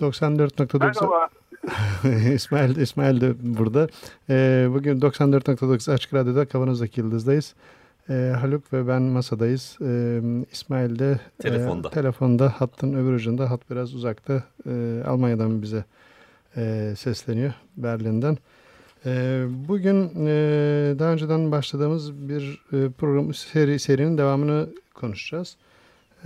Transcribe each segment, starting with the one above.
94.9 Merhaba. İsmail, İsmail de burada. Ee, bugün 94.9 Açık Radyo'da Kavanoz'daki Yıldız'dayız. Ee, Haluk ve ben masadayız. Ee, İsmail de Telefonda. E, telefonda hattın öbür ucunda. Hat biraz uzakta. Ee, Almanya'dan bize e, sesleniyor. Berlin'den. Ee, bugün e, daha önceden başladığımız bir e, program seri, serinin devamını konuşacağız.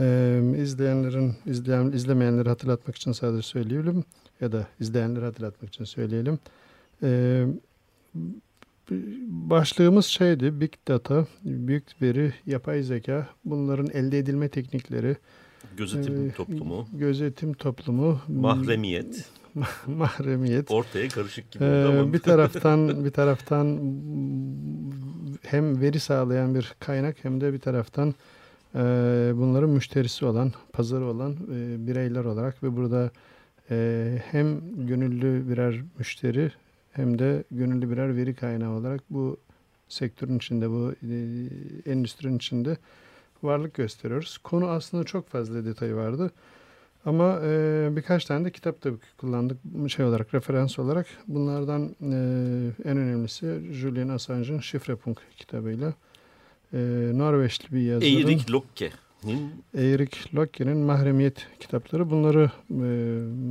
Ee, izleyenlerin, izleyen, izlemeyenleri hatırlatmak için sadece söyleyelim ya da izleyenleri hatırlatmak için söyleyelim. Ee, başlığımız şeydi Big Data, büyük veri, yapay zeka, bunların elde edilme teknikleri, Gözetim e, toplumu, gözetim toplumu, mahremiyet, mahremiyet. ortaya karışık gibi Ee, ama bir taraftan bir taraftan hem veri sağlayan bir kaynak hem de bir taraftan bunların müşterisi olan, pazarı olan e, bireyler olarak ve burada e, hem gönüllü birer müşteri hem de gönüllü birer veri kaynağı olarak bu sektörün içinde, bu e, endüstrinin içinde varlık gösteriyoruz. Konu aslında çok fazla detayı vardı. Ama e, birkaç tane de kitap da kullandık şey olarak, referans olarak. Bunlardan e, en önemlisi Julian Assange'ın Şifrepunk kitabıyla. E, Norveçli bir yazarın Eirik Lokke'nin Erik Lokke'nin Mahremiyet kitapları. Bunları e,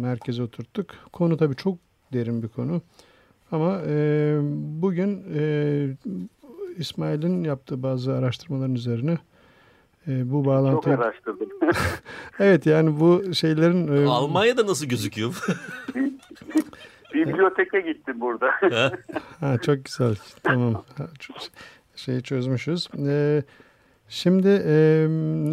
merkeze oturttuk. Konu tabii çok derin bir konu. Ama e, bugün e, İsmail'in yaptığı bazı araştırmaların üzerine e, bu Çok bağlantıyı... araştırdım. Evet yani bu şeylerin... e, Almanya'da nasıl gözüküyor? Biblioteke gittim burada. Ha? Ha, çok güzel. Tamam. Şeyi çözmüşüz. Ee, şimdi e,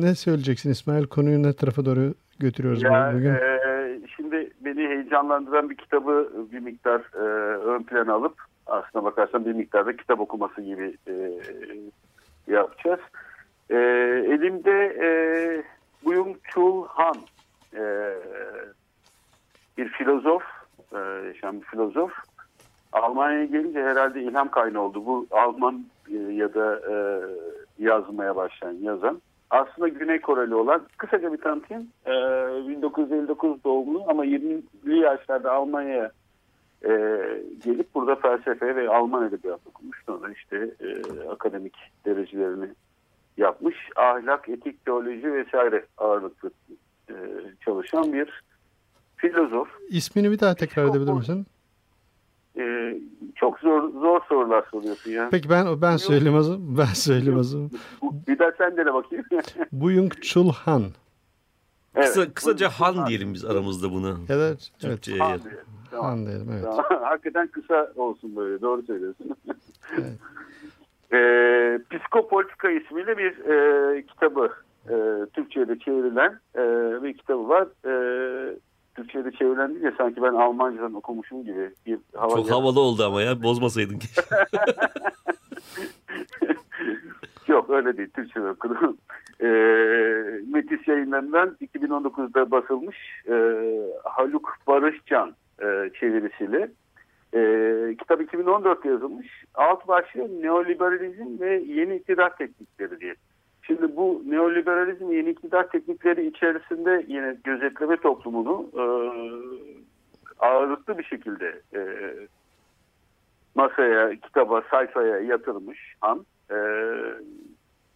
ne söyleyeceksin İsmail? Konuyu ne tarafa doğru götürüyoruz ya, bugün? e, şimdi beni heyecanlandıran bir kitabı bir miktar e, ön plana alıp aslına bakarsan bir miktarda kitap okuması gibi e, yapacağız. E, elimde e, Byung Chul Han e, bir filozof, e, yaşayan bir filozof. Almanya'ya gelince herhalde ilham kaynağı oldu. Bu Alman e, ya da e, yazmaya başlayan yazan. Aslında Güney Koreli olan kısaca bir tanıtayım. E, 1959 doğumlu ama 20'li yaşlarda Almanya'ya e, gelip burada felsefe ve Alman edebiyatı okumuş. Sonra işte e, akademik derecelerini yapmış. Ahlak, etik, teoloji vesaire ağırlıklı e, çalışan bir filozof. İsmini bir daha tekrar edebilir misin? Ee, çok zor zor sorular soruyorsun ya. Peki ben ben zaman. Ben. Bu- Bir daha sen de bakayım. Buyung Chul Han. Evet. Kısa, kısaca Han diyelim biz aramızda da evet, Türkçe'ye. Han diyor. Tamam. Han diyelim evet. Tamam. Hakikaten kısa olsun böyle. Doğru söylüyorsun. Evet. Ee, Psikopolitika ismiyle bir e, kitabı e, Türkçe'de çevrilen e, bir kitabı var. E, Türkçe'de çevrilen değil de sanki ben Almancadan okumuşum gibi bir hava Çok havalı oldu ama ya bozmasaydın. Yok öyle değil. Türkçe okudum. E, Metis yayınlarından 2019'da basılmış e, Haluk Barışcan e, çevirisiyle. E, kitap 2014'te yazılmış. Alt başlığı neoliberalizm ve yeni iktidar teknikleri diye. Şimdi bu neoliberalizm yeni iktidar teknikleri içerisinde yine gözetleme toplumunu e, ağırlıklı bir şekilde e, masaya, kitaba, sayfaya yatırmış Han. E,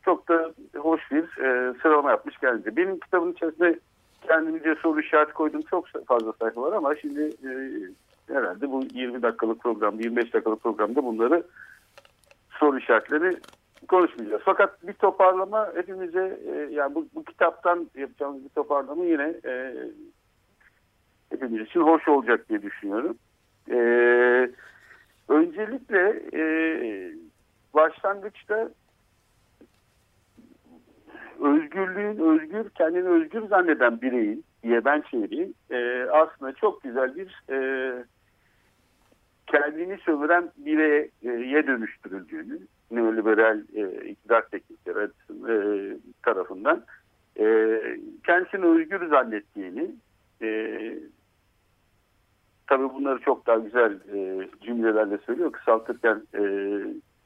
çok da hoş bir e, sıralama yapmış kendince. Benim kitabın içerisinde kendimce soru işareti koyduğum çok fazla sayfa var ama şimdi e, herhalde bu 20 dakikalık programda, 25 dakikalık programda bunları soru işaretleri konuşmayacağız. Fakat bir toparlama hepimize e, yani bu, bu kitaptan yapacağımız bir toparlama yine e, hepimiz için hoş olacak diye düşünüyorum. E, öncelikle e, başlangıçta özgürlüğün özgür, kendini özgür zanneden bireyin diye ben çevireyim. E, aslında çok güzel bir e, kendini sömüren bireye dönüştürüldüğünü neoliberal e, iktidar teknikleri e, tarafından e, kendisini özgür zannettiğini e, tabii bunları çok daha güzel e, cümlelerle söylüyor. Kısaltırken e,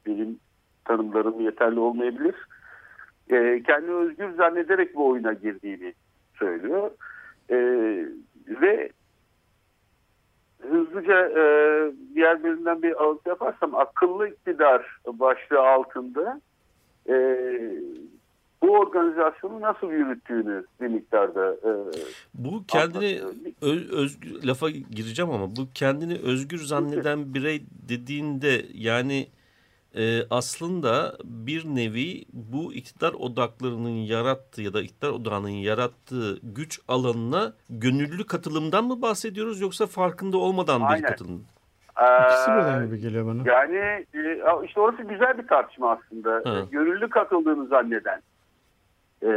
benim tanımlarım yeterli olmayabilir. E, kendini özgür zannederek bu oyuna girdiğini söylüyor. E, ve hızlıca e, diğer bölümden bir alıntı yaparsam akıllı iktidar başlığı altında e, bu organizasyonu nasıl yürüttüğünü bir miktarda e, bu kendini öz, özgür lafa gireceğim ama bu kendini özgür zanneden birey dediğinde yani e, aslında bir nevi bu iktidar odaklarının yarattığı ya da iktidar odağının yarattığı güç alanına gönüllü katılımdan mı bahsediyoruz yoksa farkında olmadan Aynen. bir katılım? İkisi birden gibi geliyor bana. Yani e, işte orası güzel bir tartışma aslında. Ha. Gönüllü katıldığını zanneden. E,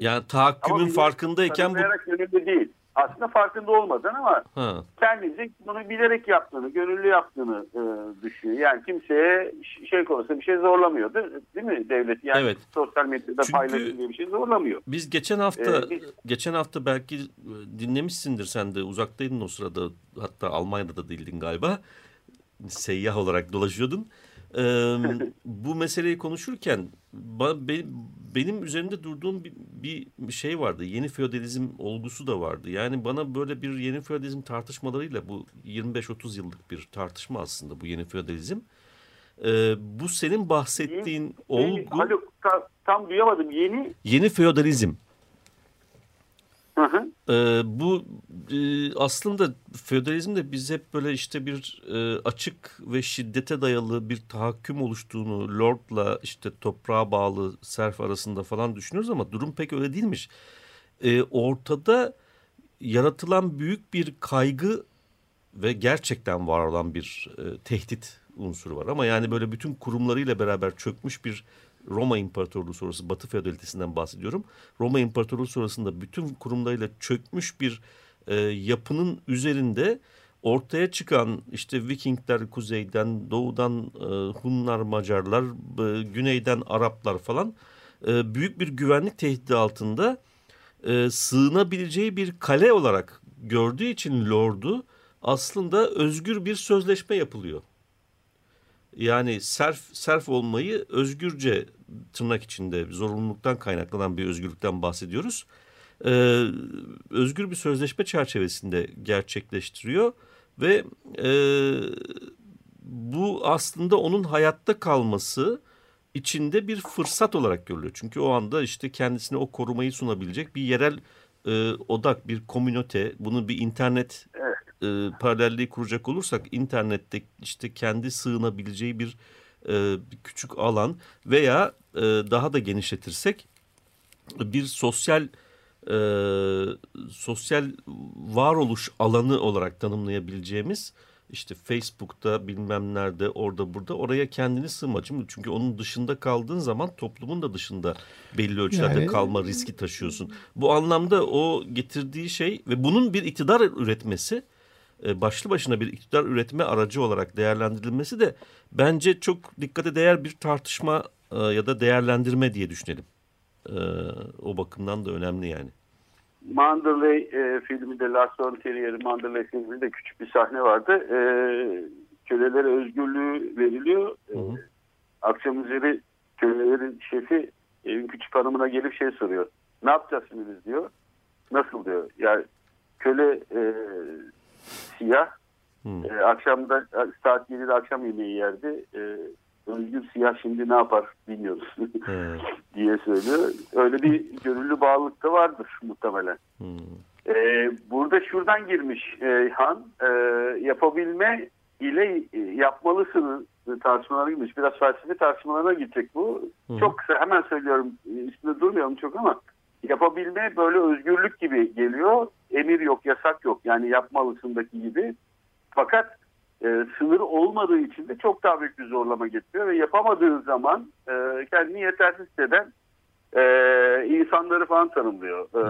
Yani tahakkümün farkındayken bu... gönüllü değil. Aslında farkında olmadan ama Ha. kendince bunu bilerek yaptığını, gönüllü yaptığını e, düşünüyor. Yani kimseye şey konusunda bir şey zorlamıyor değil, değil mi devlet? Yani Evet. sosyal medyada paylaşım diye bir şey zorlamıyor. Biz geçen hafta Ee, biz- geçen hafta belki e, dinlemişsindir sen de uzaktaydın o sırada hatta Almanya'da da değildin galiba seyyah olarak dolaşıyordun. Ee, bu meseleyi konuşurken benim üzerinde durduğum bir, bir şey vardı. Yeni feodalizm olgusu da vardı. Yani bana böyle bir yeni feodalizm tartışmalarıyla bu 25-30 yıllık bir tartışma aslında bu yeni feodalizm. Ee, bu senin bahsettiğin Yeni- olgu Haluk, ta- tam duyamadım. Yeni yeni feodalizm. Ee, bu e, aslında feodalizmde biz hep böyle işte bir e, açık ve şiddete dayalı bir tahakküm oluştuğunu lordla işte toprağa bağlı serf arasında falan düşünüyoruz ama durum pek öyle değilmiş. Ee, ortada yaratılan büyük bir kaygı ve gerçekten var olan bir e, tehdit unsuru var. Ama yani böyle bütün kurumlarıyla beraber çökmüş bir Roma İmparatorluğu sonrası Batı feodalitesinden bahsediyorum. Roma İmparatorluğu sonrasında bütün kurumlarıyla çökmüş bir e, yapının üzerinde ortaya çıkan işte Vikingler kuzeyden, doğudan e, Hunlar, Macarlar, e, güneyden Araplar falan e, büyük bir güvenlik tehdidi altında e, sığınabileceği bir kale olarak gördüğü için Lord'u aslında özgür bir sözleşme yapılıyor. Yani serf serf olmayı özgürce tırnak içinde zorunluluktan kaynaklanan bir özgürlükten bahsediyoruz. Ee, özgür bir sözleşme çerçevesinde gerçekleştiriyor ve e, bu aslında onun hayatta kalması içinde bir fırsat olarak görülüyor. Çünkü o anda işte kendisine o korumayı sunabilecek bir yerel e, odak, bir komünote, bunu bir internet e, paralelliği kuracak olursak internette işte kendi sığınabileceği bir, e, küçük alan veya e, daha da genişletirsek bir sosyal e, sosyal varoluş alanı olarak tanımlayabileceğimiz işte Facebook'ta bilmem nerede orada burada oraya kendini sığma. Çünkü, çünkü onun dışında kaldığın zaman toplumun da dışında belli ölçülerde Yani- kalma riski taşıyorsun. Bu anlamda o getirdiği şey ve bunun bir iktidar üretmesi başlı başına bir iktidar üretme aracı olarak değerlendirilmesi de bence çok dikkate değer bir tartışma e, ya da değerlendirme diye düşünelim. E, o bakımdan da önemli yani. Manderley e, filminde Lars von Trier'in Manderley filminde küçük bir sahne vardı. E, kölelere özgürlüğü veriliyor. E, Hı akşam üzeri kölelerin şefi evin küçük hanımına gelip şey soruyor. Ne yapacağız şimdi biz diyor. Nasıl diyor. Yani köle e, siyah Hı. e, akşamda saat 7'de akşam yemeği yerdi. E, özgür siyah şimdi ne yapar bilmiyoruz diye söylüyor. Öyle bir gönüllü bağlılık da vardır muhtemelen. Hı. Ee, burada şuradan girmiş e, Han. E, yapabilme ile e, yapmalısını tartışmalara girmiş. Biraz felsefi tartışmalara gidecek bu. Hı. Çok kısa hemen söylüyorum. e, Üstünde durmayalım çok ama yapabilme böyle özgürlük gibi geliyor. Emir yok, yasak yok. Yani yapmalısındaki gibi. Fakat e, sınır olmadığı için de çok daha büyük bir zorlama getiriyor ve yapamadığı zaman e, kendini yetersiz hisseden e, insanları falan tanımlıyor. E,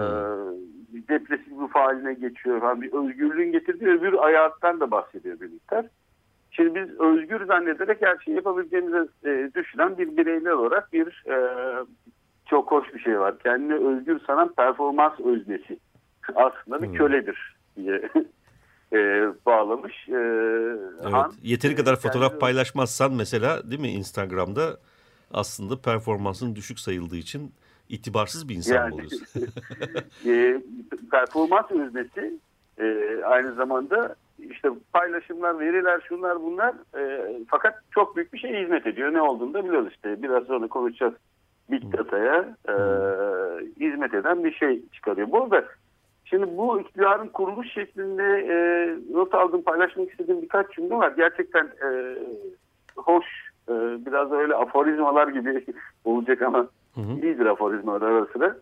bir depresif ruh haline geçiyor. Yani bir özgürlüğün getirdiği öbür hayattan da bahsediyor bir miktar. Şimdi biz özgür zannederek her şeyi yapabileceğimizi e, düşünen bir bireyler olarak bir e, çok hoş bir şey var. Kendini özgür sanan performans öznesi. Aslında bir Hmm. köledir diye e, bağlamış. E, Evet. Han. Yeteri kadar fotoğraf kendi- paylaşmazsan mesela değil mi Instagram'da aslında performansın düşük sayıldığı için itibarsız bir insan Yani. oluyorsun? e, performans öznesi e, aynı zamanda işte paylaşımlar, veriler, şunlar bunlar e, fakat çok büyük bir şeye hizmet ediyor. Ne olduğunu da biliyoruz işte. Biraz sonra konuşacağız. Big Data'ya e, hizmet eden bir şey çıkarıyor. Bu arada şimdi bu iktidarın kuruluş şeklinde e, not aldım, paylaşmak istediğim birkaç cümle var. Gerçekten e, hoş, e, biraz da öyle aforizmalar gibi olacak ama Hı hı. iyidir aforizmalar ara sıra.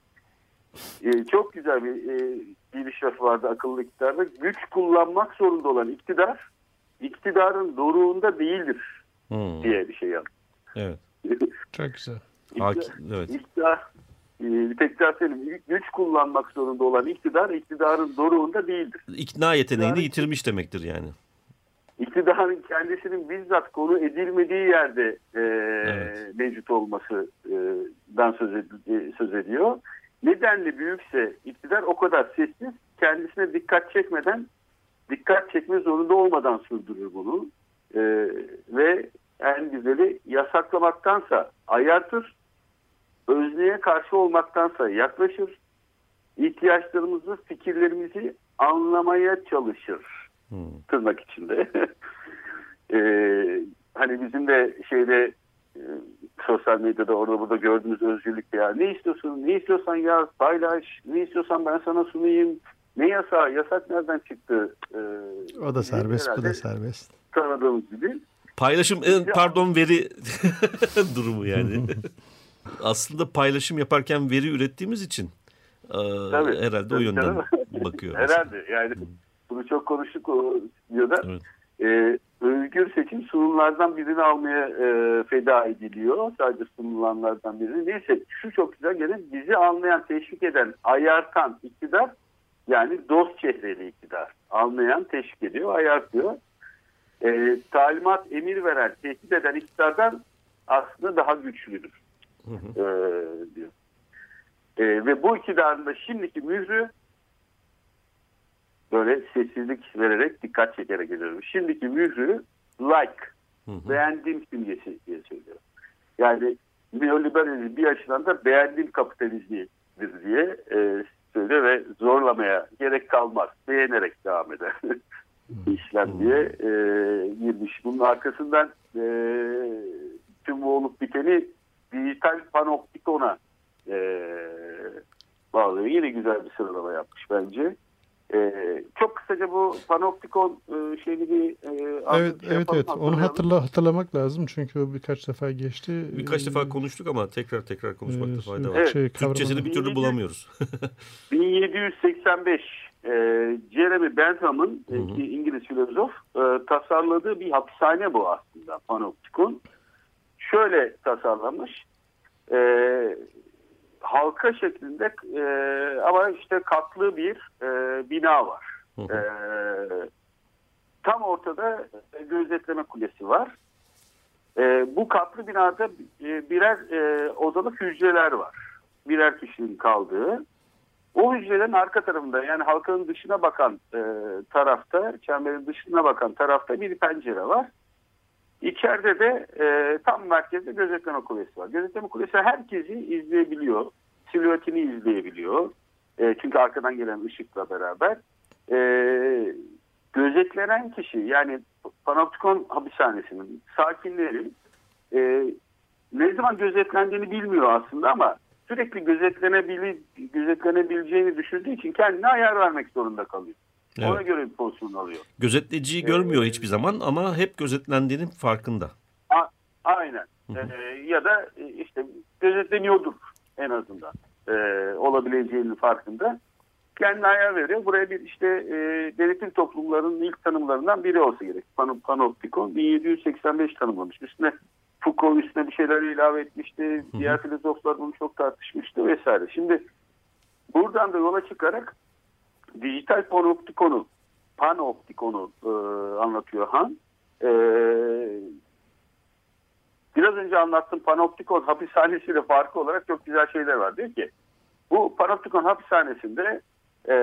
Ee, çok güzel bir e, giriş lafı vardı akıllı iktidarda. Güç kullanmak zorunda olan iktidar, iktidarın doruğunda değildir Hmm, diye bir şey yaptı. Evet. Çok güzel. Hakim, evet. İktidar, e, bir tekrar söyleyeyim, gü- güç kullanmak zorunda olan iktidar, iktidarın doruğunda değildir. İkna yeteneğini Yani- yitirmiş demektir yani. İktidarın kendisinin bizzat konu edilmediği yerde e, Evet. mevcut olmasından söz, ed- e, söz ediyor. Nedenli büyükse iktidar o kadar sessiz, kendisine dikkat çekmeden, dikkat çekme zorunda olmadan sürdürür bunu. E, ve en güzeli yasaklamaktansa ayartır, özneye karşı olmaktansa yaklaşır, ihtiyaçlarımızı, fikirlerimizi anlamaya çalışır Hmm. tırnak içinde. Ee, hani bizim de şeyde e, sosyal medyada orada burada gördüğümüz özgürlük ya ne istiyorsun ne istiyorsan yaz paylaş ne istiyorsan ben sana sunayım ne yasağı yasak nereden çıktı ee, O da serbest, bu da serbest. tanıdığımız gibi Paylaşım, e, pardon veri durumu yani. Aslında paylaşım yaparken veri ürettiğimiz için e, Tabii, herhalde o tabii yönden canım. bakıyor. aslında. herhalde yani bunu çok konuştuk o videoda Evet. Ee, özgür seçim sunumlardan birini almaya e, feda ediliyor. Sadece sunulanlardan birini. Neyse şu çok güzel gene bizi anlayan, teşvik eden, ayartan iktidar yani dost çehreli iktidar. Anlayan, teşvik ediyor, ayartıyor. Ee, talimat, emir veren, tehdit eden iktidardan aslında daha güçlüdür. Hı hı. Ee, diyor. Ee, ve bu iktidarın da şimdiki mührü böyle sessizlik vererek dikkat çekerek ediyorum. Şimdiki mührü like, Hı hı. beğendiğim simgesi diye söylüyor. Yani neoliberalizm bir açıdan da beğendiğim kapitalizmidir diye e, söylüyor ve zorlamaya gerek kalmaz. Beğenerek devam eder. işlem diye e, girmiş. Bunun arkasından e, tüm bu olup biteni dijital panoptikona e, bağlıyor. Yine güzel bir sıralama yapmış bence. E, çok kısaca bu panoptikon e, şeyini bir e, Evet, şey evet, evet. Onu hatırla, hatırlamak lazım çünkü o birkaç defa geçti. Birkaç Ee, defa konuştuk ama tekrar tekrar konuşmakta e, fayda var. Evet. Şey, Türkçesini bir türlü bulamıyoruz. 1785 e, Jeremy Bentham'ın e, İngiliz filozof e, tasarladığı bir hapishane bu aslında panoptikon. Şöyle tasarlanmış. E, halka şeklinde e, ama işte katlı bir e, bina var. Hı hı. E, tam ortada gözetleme kulesi var. E, bu katlı binada e, birer e, odalık hücreler var. Birer kişinin kaldığı. O hücrelerin arka tarafında yani halkanın dışına bakan e, tarafta, çemberin dışına bakan tarafta bir pencere var. İçeride de e, tam merkezde gözetleme kulesi var. Gözetleme kulesi herkesi izleyebiliyor. Silüetini izleyebiliyor. E, çünkü arkadan gelen ışıkla beraber. E, gözetlenen kişi yani Panoptikon hapishanesinin sakinleri e, ne zaman gözetlendiğini bilmiyor aslında ama sürekli gözetlenebili, gözetlenebileceğini düşündüğü için kendine ayar vermek zorunda kalıyor. Ona Evet. göre bir pozisyon alıyor. Gözetleyiciyi görmüyor hiçbir zaman ama hep gözetlendiğinin farkında. A- aynen. Ee, ya da e, işte gözetleniyordur en azından. Ee, olabileceğinin farkında. Kendine ayar veriyor. Buraya bir işte e, denetim toplumlarının ilk tanımlarından biri olsa gerek. Pan Panoptikon 1785 tanımlamış. Üstüne Foucault üstüne bir şeyler ilave etmişti. Diğer filozoflar bunu çok tartışmıştı vesaire. Şimdi buradan da yola çıkarak dijital panoptikonu panoptikonu e, anlatıyor Han. E, biraz önce anlattığım panoptikon hapishanesiyle farkı olarak çok güzel şeyler var. Diyor ki bu panoptikon hapishanesinde e,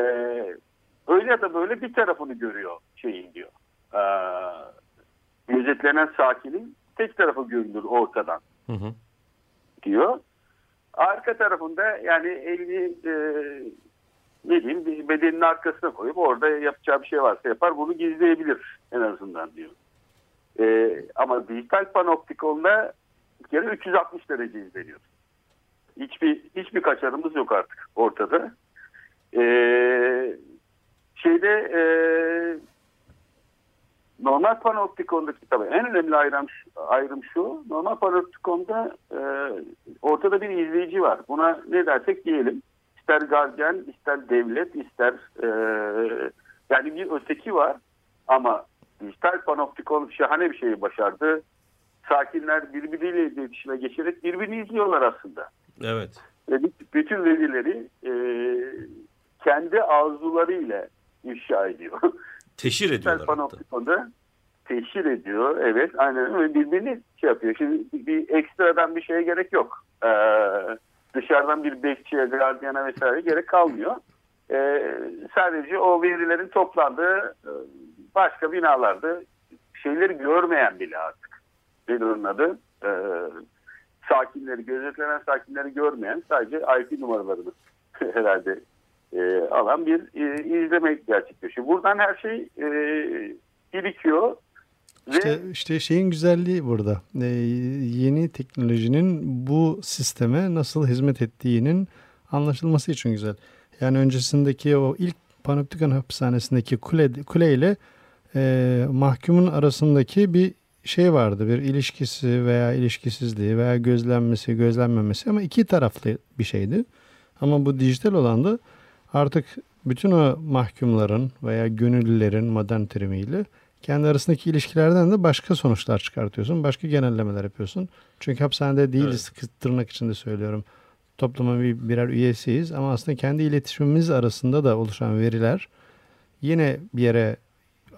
öyle ya da böyle bir tarafını görüyor şeyin diyor. E, gözetlenen sakinin tek tarafı görünür ortadan Hı hı. diyor. Arka tarafında yani elini e, ne diyeyim bedenin arkasına koyup orada yapacağı bir şey varsa yapar bunu gizleyebilir en azından diyor. E, ama dijital panoptikonda bir kere 360 derece izleniyor. Hiçbir hiçbir kaçarımız yok artık ortada. E, şeyde e, normal panoptikondaki tabii en önemli ayrım, ayrım şu. Normal panoptikonda e, ortada bir izleyici var. Buna ne dersek diyelim. İster gardiyan, ister devlet, ister e, yani bir öteki var. Ama dijital panoptikon şahane bir şeyi başardı. Sakinler birbiriyle iletişime geçerek birbirini izliyorlar aslında. Evet. Ve bütün verileri e, kendi arzularıyla ifşa ediyor. Teşhir ediyorlar panoptikonda teşhir ediyor. Evet aynen öyle birbirini şey yapıyor. Şimdi bir ekstradan bir şeye gerek yok. Ee, dışarıdan bir bekçiye, gardiyana vesaire gerek kalmıyor. Ee, sadece o verilerin toplandığı e, başka binalarda şeyleri görmeyen bile artık. Nedir adı? Ee, sakinleri, gözetlenen sakinleri görmeyen sadece IP numaralarını herhalde e, alan bir e, izleme gerçekleşiyor. Buradan her şey e, birikiyor. İşte, işte şeyin güzelliği burada. Ee, yeni teknolojinin bu sisteme nasıl hizmet ettiğinin anlaşılması için güzel. Yani öncesindeki o ilk Panoptikon hapishanesindeki kule, kule ile e, mahkumun arasındaki bir şey vardı. Bir ilişkisi veya ilişkisizliği veya gözlenmesi, gözlenmemesi ama iki taraflı bir şeydi. Ama bu dijital olanda artık bütün o mahkumların veya gönüllülerin modern terimiyle kendi arasındaki ilişkilerden de başka sonuçlar çıkartıyorsun. Başka genellemeler yapıyorsun. Çünkü hapishanede değiliz tırnak içinde söylüyorum. Toplumun bir, birer üyesiyiz ama aslında kendi iletişimimiz arasında da oluşan veriler yine bir yere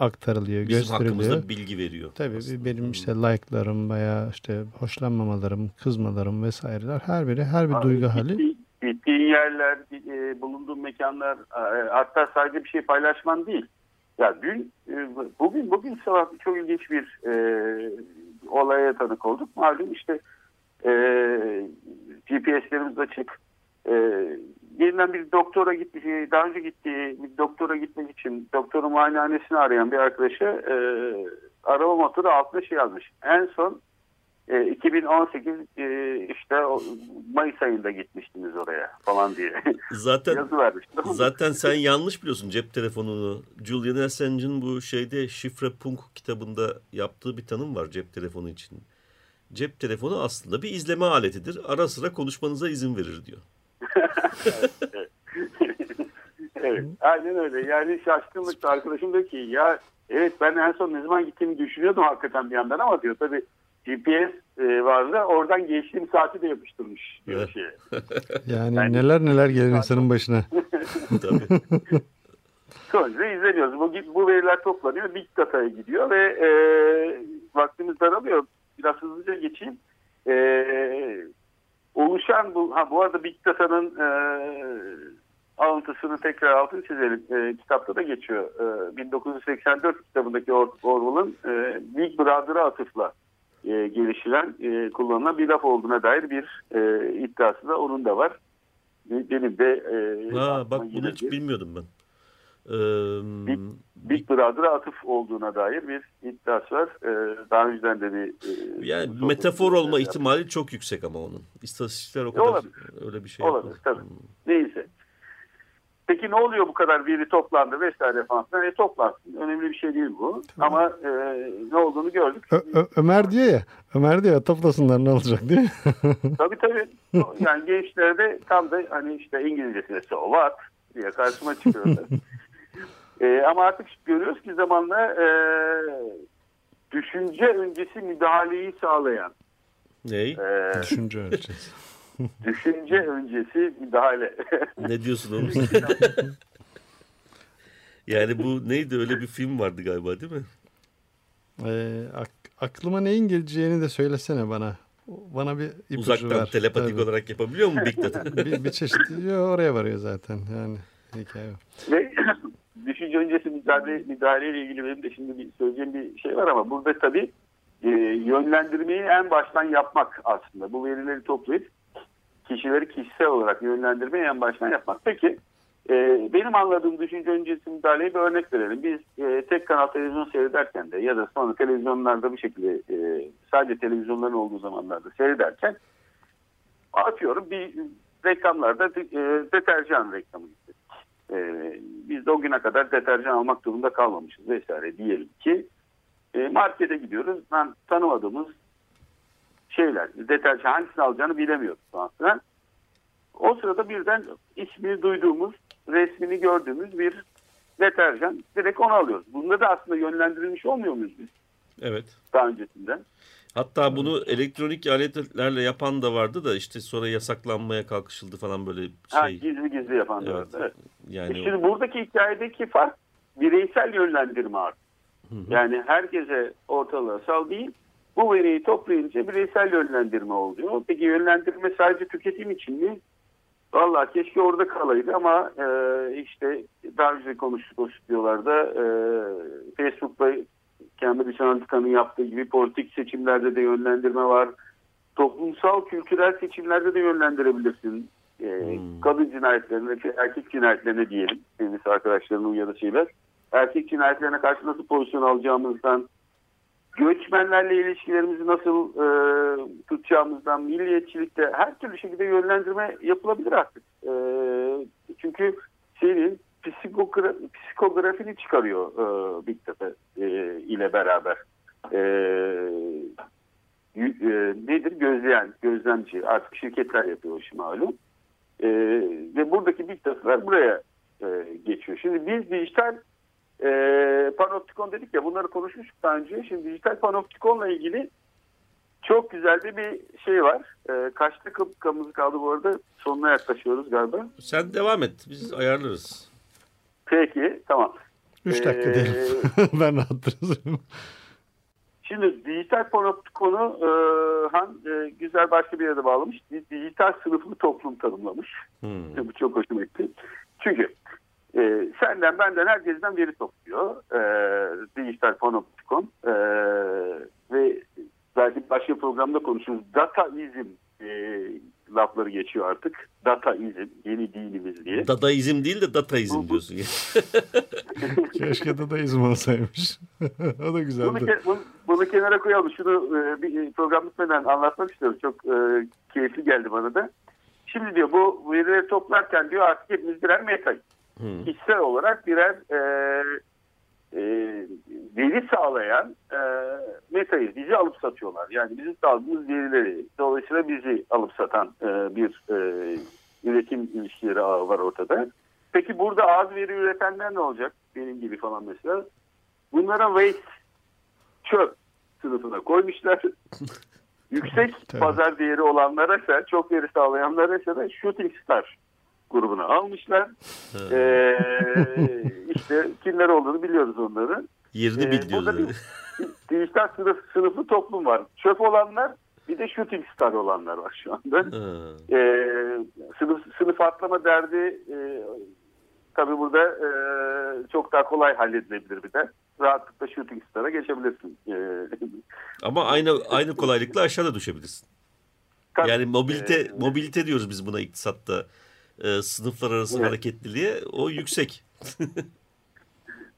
aktarılıyor, Bizim gösteriliyor. hakkımızda bilgi veriyor. Tabii aslında. benim işte like'larım veya işte hoşlanmamalarım, kızmalarım vesaireler her biri her bir duygu hali. Gittiğin, gittiğin yerler, e, bulunduğun mekanlar, e, hatta sadece bir şey paylaşman değil. Ya dün, e, bugün bugün sabah çok ilginç bir e, olaya tanık olduk. Malum işte e, GPS'lerimiz açık. E, yeniden bir doktora gitmiş, daha önce gittiği bir doktora gitmek için doktorun muayenehanesini arayan bir arkadaşa e, araba motoru altına şey yazmış. En son e, 2018 e, işte o, Mayıs ayında gitmiştiniz oraya falan diye Zaten yazı vermiş. zaten sen yanlış biliyorsun cep telefonunu. Julian Assange'ın bu şeyde şifre punk kitabında yaptığı bir tanım var cep telefonu için. Cep telefonu aslında bir izleme aletidir. Ara sıra konuşmanıza izin verir diyor. evet, aynen öyle. Yani şaşkınlıkta arkadaşım diyor ki ya evet ben en son ne zaman gittiğimi düşünüyordum hakikaten bir yandan ama diyor tabii GPS e, vardı oradan geçtiğim saati de yapıştırmış Evet. şeye. Yani Ben- neler neler gelir insanın başına. Tabii. Sonuçta izleniyoruz. Bu, bu veriler toplanıyor, Big Data'ya gidiyor ve e, vaktimiz daralıyor. Biraz hızlıca geçeyim. E, oluşan bu, ha bu arada Big Data'nın e, alıntısını tekrar altını çizelim. E, kitapta da geçiyor. E, 1984 kitabındaki Or- Orwell'ın e, Big Brother'a atıfla e, gelişilen, e, kullanılan bir laf olduğuna dair bir e, iddiası da onun da var. Benim de e, Ha bak bunu hiç bir- bilmiyordum ben. Ee, Big, Big Brother'a atıf olduğuna dair bir iddiası var. Ee, daha önceden de bir... e, yani metafor olma yaptık. ihtimali çok yüksek ama onun. İstatistikler o kadar Olabilir. öyle bir şey Olabilir yapmaz. tabii. Neyse. Peki ne oluyor bu kadar veri toplandı vesaire falan filan? E toplansın. Önemli bir şey değil bu. Ama e, ne olduğunu gördük. Ö- Ö- Ömer diyor ya, Ömer diyor ya toplasınlar ne olacak diye. tabii tabii. Yani gençlerde tam da hani işte İngilizcesine so what diye karşıma çıkıyorlar. e, ama artık görüyoruz ki zamanla e, düşünce öncesi müdahaleyi sağlayan Ney? e, Düşünce ölçüsü. düşünce öncesi müdahale. Ne diyorsun oğlum? Yani bu neydi öyle bir film vardı galiba değil mi? Ee, ak- aklıma neyin geleceğini de söylesene bana. Bana bir ipucu Uzaktan ver. telepatik Tabii. olarak yapabiliyor mu Big Data? bir, bir çeşit yo, oraya varıyor zaten yani hikaye. Ve düşünce öncesi müdahale, müdahaleyle ilgili benim de şimdi bir söyleyeceğim bir şey var ama burada tabii e, yönlendirmeyi en baştan yapmak aslında. Bu verileri toplayıp kişileri kişisel olarak yönlendirmeyi en baştan yapmak. Peki e, benim anladığım düşünce öncesi müdahaleye bir örnek verelim. Biz e, tek kanal televizyon seyrederken de ya da sonra televizyonlarda bir şekilde e, sadece televizyonların olduğu zamanlarda seyrederken atıyorum bir reklamlarda e, deterjan reklamı izledik. E, biz de o güne kadar deterjan almak durumunda kalmamışız vesaire diyelim ki e, markete gidiyoruz. Ben tanımadığımız şeyler, deterjan hangisini alacağını bilemiyoruz falan filan. O sırada birden ismini duyduğumuz, resmini gördüğümüz bir deterjan direkt onu alıyoruz. Bunda da aslında yönlendirilmiş olmuyor muyuz biz Evet. daha öncesinden? Hatta bunu elektronik aletlerle yapan da vardı da işte sonra yasaklanmaya kalkışıldı falan böyle Ha, şey. gizli gizli yapan da Evet. vardı. Evet. Yani o- Şimdi buradaki hikayedeki fark bireysel yönlendirme artık. Yani herkese ortalığa sal değil. Bu veriyi toplayınca bireysel yönlendirme oluyor. Peki yönlendirme sadece tüketim için mi? Vallahi keşke orada kalaydı ama e, işte daha önce konuştuk o stüdyolarda e, Facebook'ta Cambridge Analytica'nın yaptığı gibi politik seçimlerde de yönlendirme var. Toplumsal, kültürel seçimlerde de yönlendirebilirsin. E, Hmm. Kadın cinayetlerine, erkek cinayetlerine diyelim. Sevgili arkadaşlarının ya da şeyler. Erkek cinayetlerine karşı nasıl pozisyon alacağımızdan, göçmenlerle ilişkilerimizi nasıl e, tutacağımızdan, milliyetçilikte her türlü şekilde yönlendirme yapılabilir artık. E, çünkü senin psikogra psikografini çıkarıyor e, Big Data e, ile beraber. E, e, nedir? Gözleyen, gözlemci. Artık şirketler yapıyor işi malum. E, ve buradaki Big Data'lar buraya e, geçiyor. Şimdi biz dijital e, panoptikon dedik ya bunları konuşmuştuk daha önce. Şimdi dijital panoptikonla ilgili çok güzel de bir şey var. E, kaç dakikamız kaldı bu arada? Sonuna yaklaşıyoruz galiba. Sen devam et. Biz ayarlarız. Peki tamam. Üç dakika Ee, diyelim. ben rahatlarım. Şimdi dijital panoptikonu e, Han e, güzel başka bir yere bağlamış. Di- Dijital sınıflı toplum tanımlamış. Hmm. Bu çok hoşuma gitti. Çünkü e, senden benden herkesten veri topluyor. E, dijital panoptikon. E, ve belki başka programda konuşuruz. Dataizm e, lafları geçiyor artık. Dataizm yeni dinimiz diye. Dadaizm değil de dataizm diyorsun. Keşke dadaizm olsaymış. o da Bunu, güzeldi. ke- bunu, bunu kenara koyalım. Şunu e, bir program bitmeden anlatmak istiyorum. Çok e, keyifli geldi bana da. Şimdi diyor bu verileri toplarken diyor artık hepimiz birer metayız. Hmm. Kişisel olarak birer e, e, veri sağlayan e, metayız. Bizi alıp satıyorlar. Yani bizim aldığımız verileri. Dolayısıyla bizi alıp satan e, bir e, üretim ilişkileri ağı var ortada. Peki burada az veri üretenler ne olacak? Benim gibi falan mesela. Bunlara waste, çöp sınıfına koymuşlar. Yüksek pazar değeri olanlara ise, çok veri sağlayanlara ise de shooting star grubuna almışlar. Ee, işte kimler olduğunu biliyoruz onların. Yerini Ee, bil burada diyoruz. bir dijital sınıf, sınıflı toplum var. Çöp olanlar bir de shooting star olanlar var şu anda. Ee, sınıf, sınıf atlama derdi e, tabii burada e, çok daha kolay halledilebilir bir de. Rahatlıkla shooting star'a geçebilirsin. Ee, Ama aynı aynı kolaylıkla aşağıda düşebilirsin. tabii, Yani mobilite e, mobilite diyoruz biz buna iktisatta. Ee, sınıflar arası Evet. hareketliliğe o yüksek.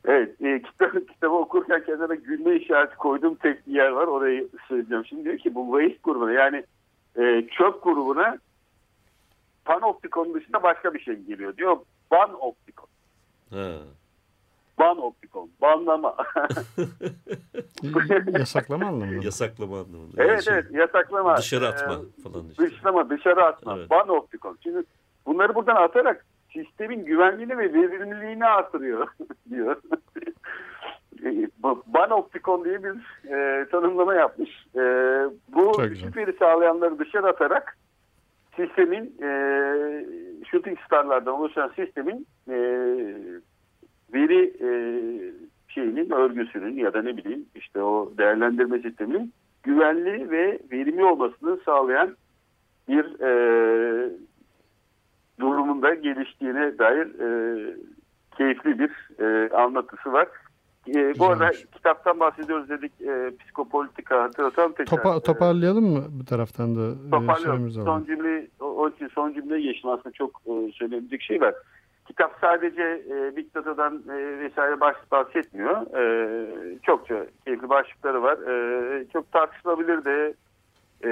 Evet, e, kitabı, kitabı okurken kenara gülme işareti koyduğum tek bir yer var. Orayı söyleyeceğim. Şimdi diyor ki bu waste grubuna yani e, çöp grubuna panoptikon dışında başka bir şey geliyor. Diyor ban optikon. Ha. Ban optikon. Banlama. Yasaklama anlamında. Yasaklama anlamında. Yani evet şey, evet yasaklama. Dışarı atma Ee, falan işte. Dışlama, dışarı atma. Evet. Ban optikon. Şimdi bunları buradan atarak sistemin güvenliğini ve verimliliğini artırıyor diyor. E, bu Ban optikon diye bir e, tanımlama yapmış. E, bu düşük veri sağlayanları dışarı atarak sistemin e, shooting starlardan oluşan sistemin e, veri e, şeyinin örgüsünün ya da ne bileyim işte o değerlendirme sisteminin güvenli ve verimli olmasını sağlayan bir e, durumunda geliştiğine dair e, keyifli bir e, anlatısı var. E, bu arada kitaptan bahsediyoruz dedik. E, psikopolitika hatırlatalım tekrar. Topa, toparlayalım mı bu taraftan da? E, toparlayalım. Son cümle, o için son cümleye geçtim. Aslında çok e, söylenecek şey var. Kitap sadece e, Big Data'dan e, vesaire baş, bahsetmiyor. E, çokça keyifli başlıkları var. E, çok tartışılabilir de e,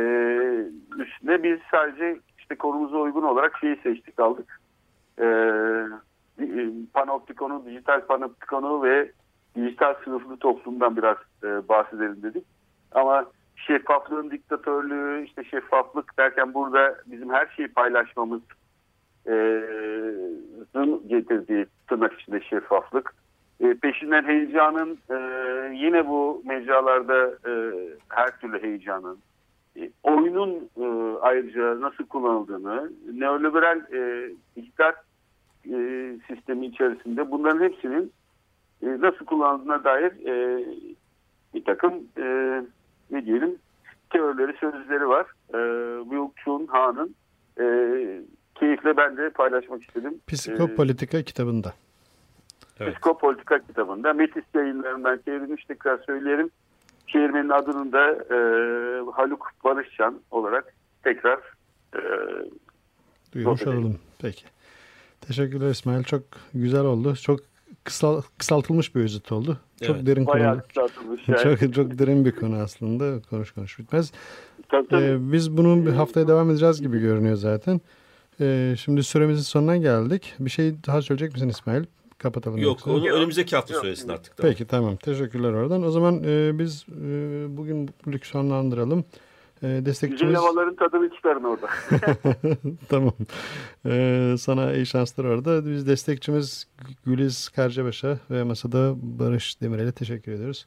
üstüne biz sadece işte konumuza uygun olarak şeyi seçtik aldık. E, e panoptikonu, dijital panoptikonu ve dijital sınıflı toplumdan biraz e, bahsedelim dedik. Ama şeffaflığın diktatörlüğü, işte şeffaflık derken burada bizim her şeyi paylaşmamız e, getirdiği tırnak içinde şeffaflık. E, peşinden heyecanın yine bu mecralarda her türlü heyecanın oyunun e, ayrıca nasıl kullanıldığını neoliberal e, iktidar e, sistemi içerisinde bunların hepsinin e, nasıl kullandığına dair e, bir takım e, ne diyelim teorileri, sözleri var. E, Will Chun Ha'nın e, keyifle ben de paylaşmak istedim. Psikopolitika ee, kitabında. Evet. Psikopolitika kitabında. Metis yayınlarından çevrilmiş tekrar söyleyelim. Çevirmenin adını da e, Haluk Barışcan olarak tekrar e, duyurmuş olalım. Peki. Teşekkürler İsmail. Çok güzel oldu. Çok kısal, kısaltılmış bir özet oldu. Çok evet. derin Bayağı konu. Yani. çok, çok derin bir konu aslında. Konuş konuş bitmez. Tabii, tabii. Ee, biz bunun bir haftaya devam edeceğiz gibi görünüyor zaten. Ee, şimdi süremizin sonuna geldik. Bir şey daha söyleyecek misin İsmail? Kapatalım. Yok yoksa. onu önümüzdeki hafta söylesin artık. Tamam. Peki tamam. Teşekkürler oradan. O zaman e, biz e, bugün bugünlük sonlandıralım. E, destekçimiz... Güzel havaların tadını çıkarın orada. tamam. E, sana iyi şanslar orada. Biz destekçimiz Güliz Karcabaş'a ve masada Barış Demirel'e teşekkür ediyoruz.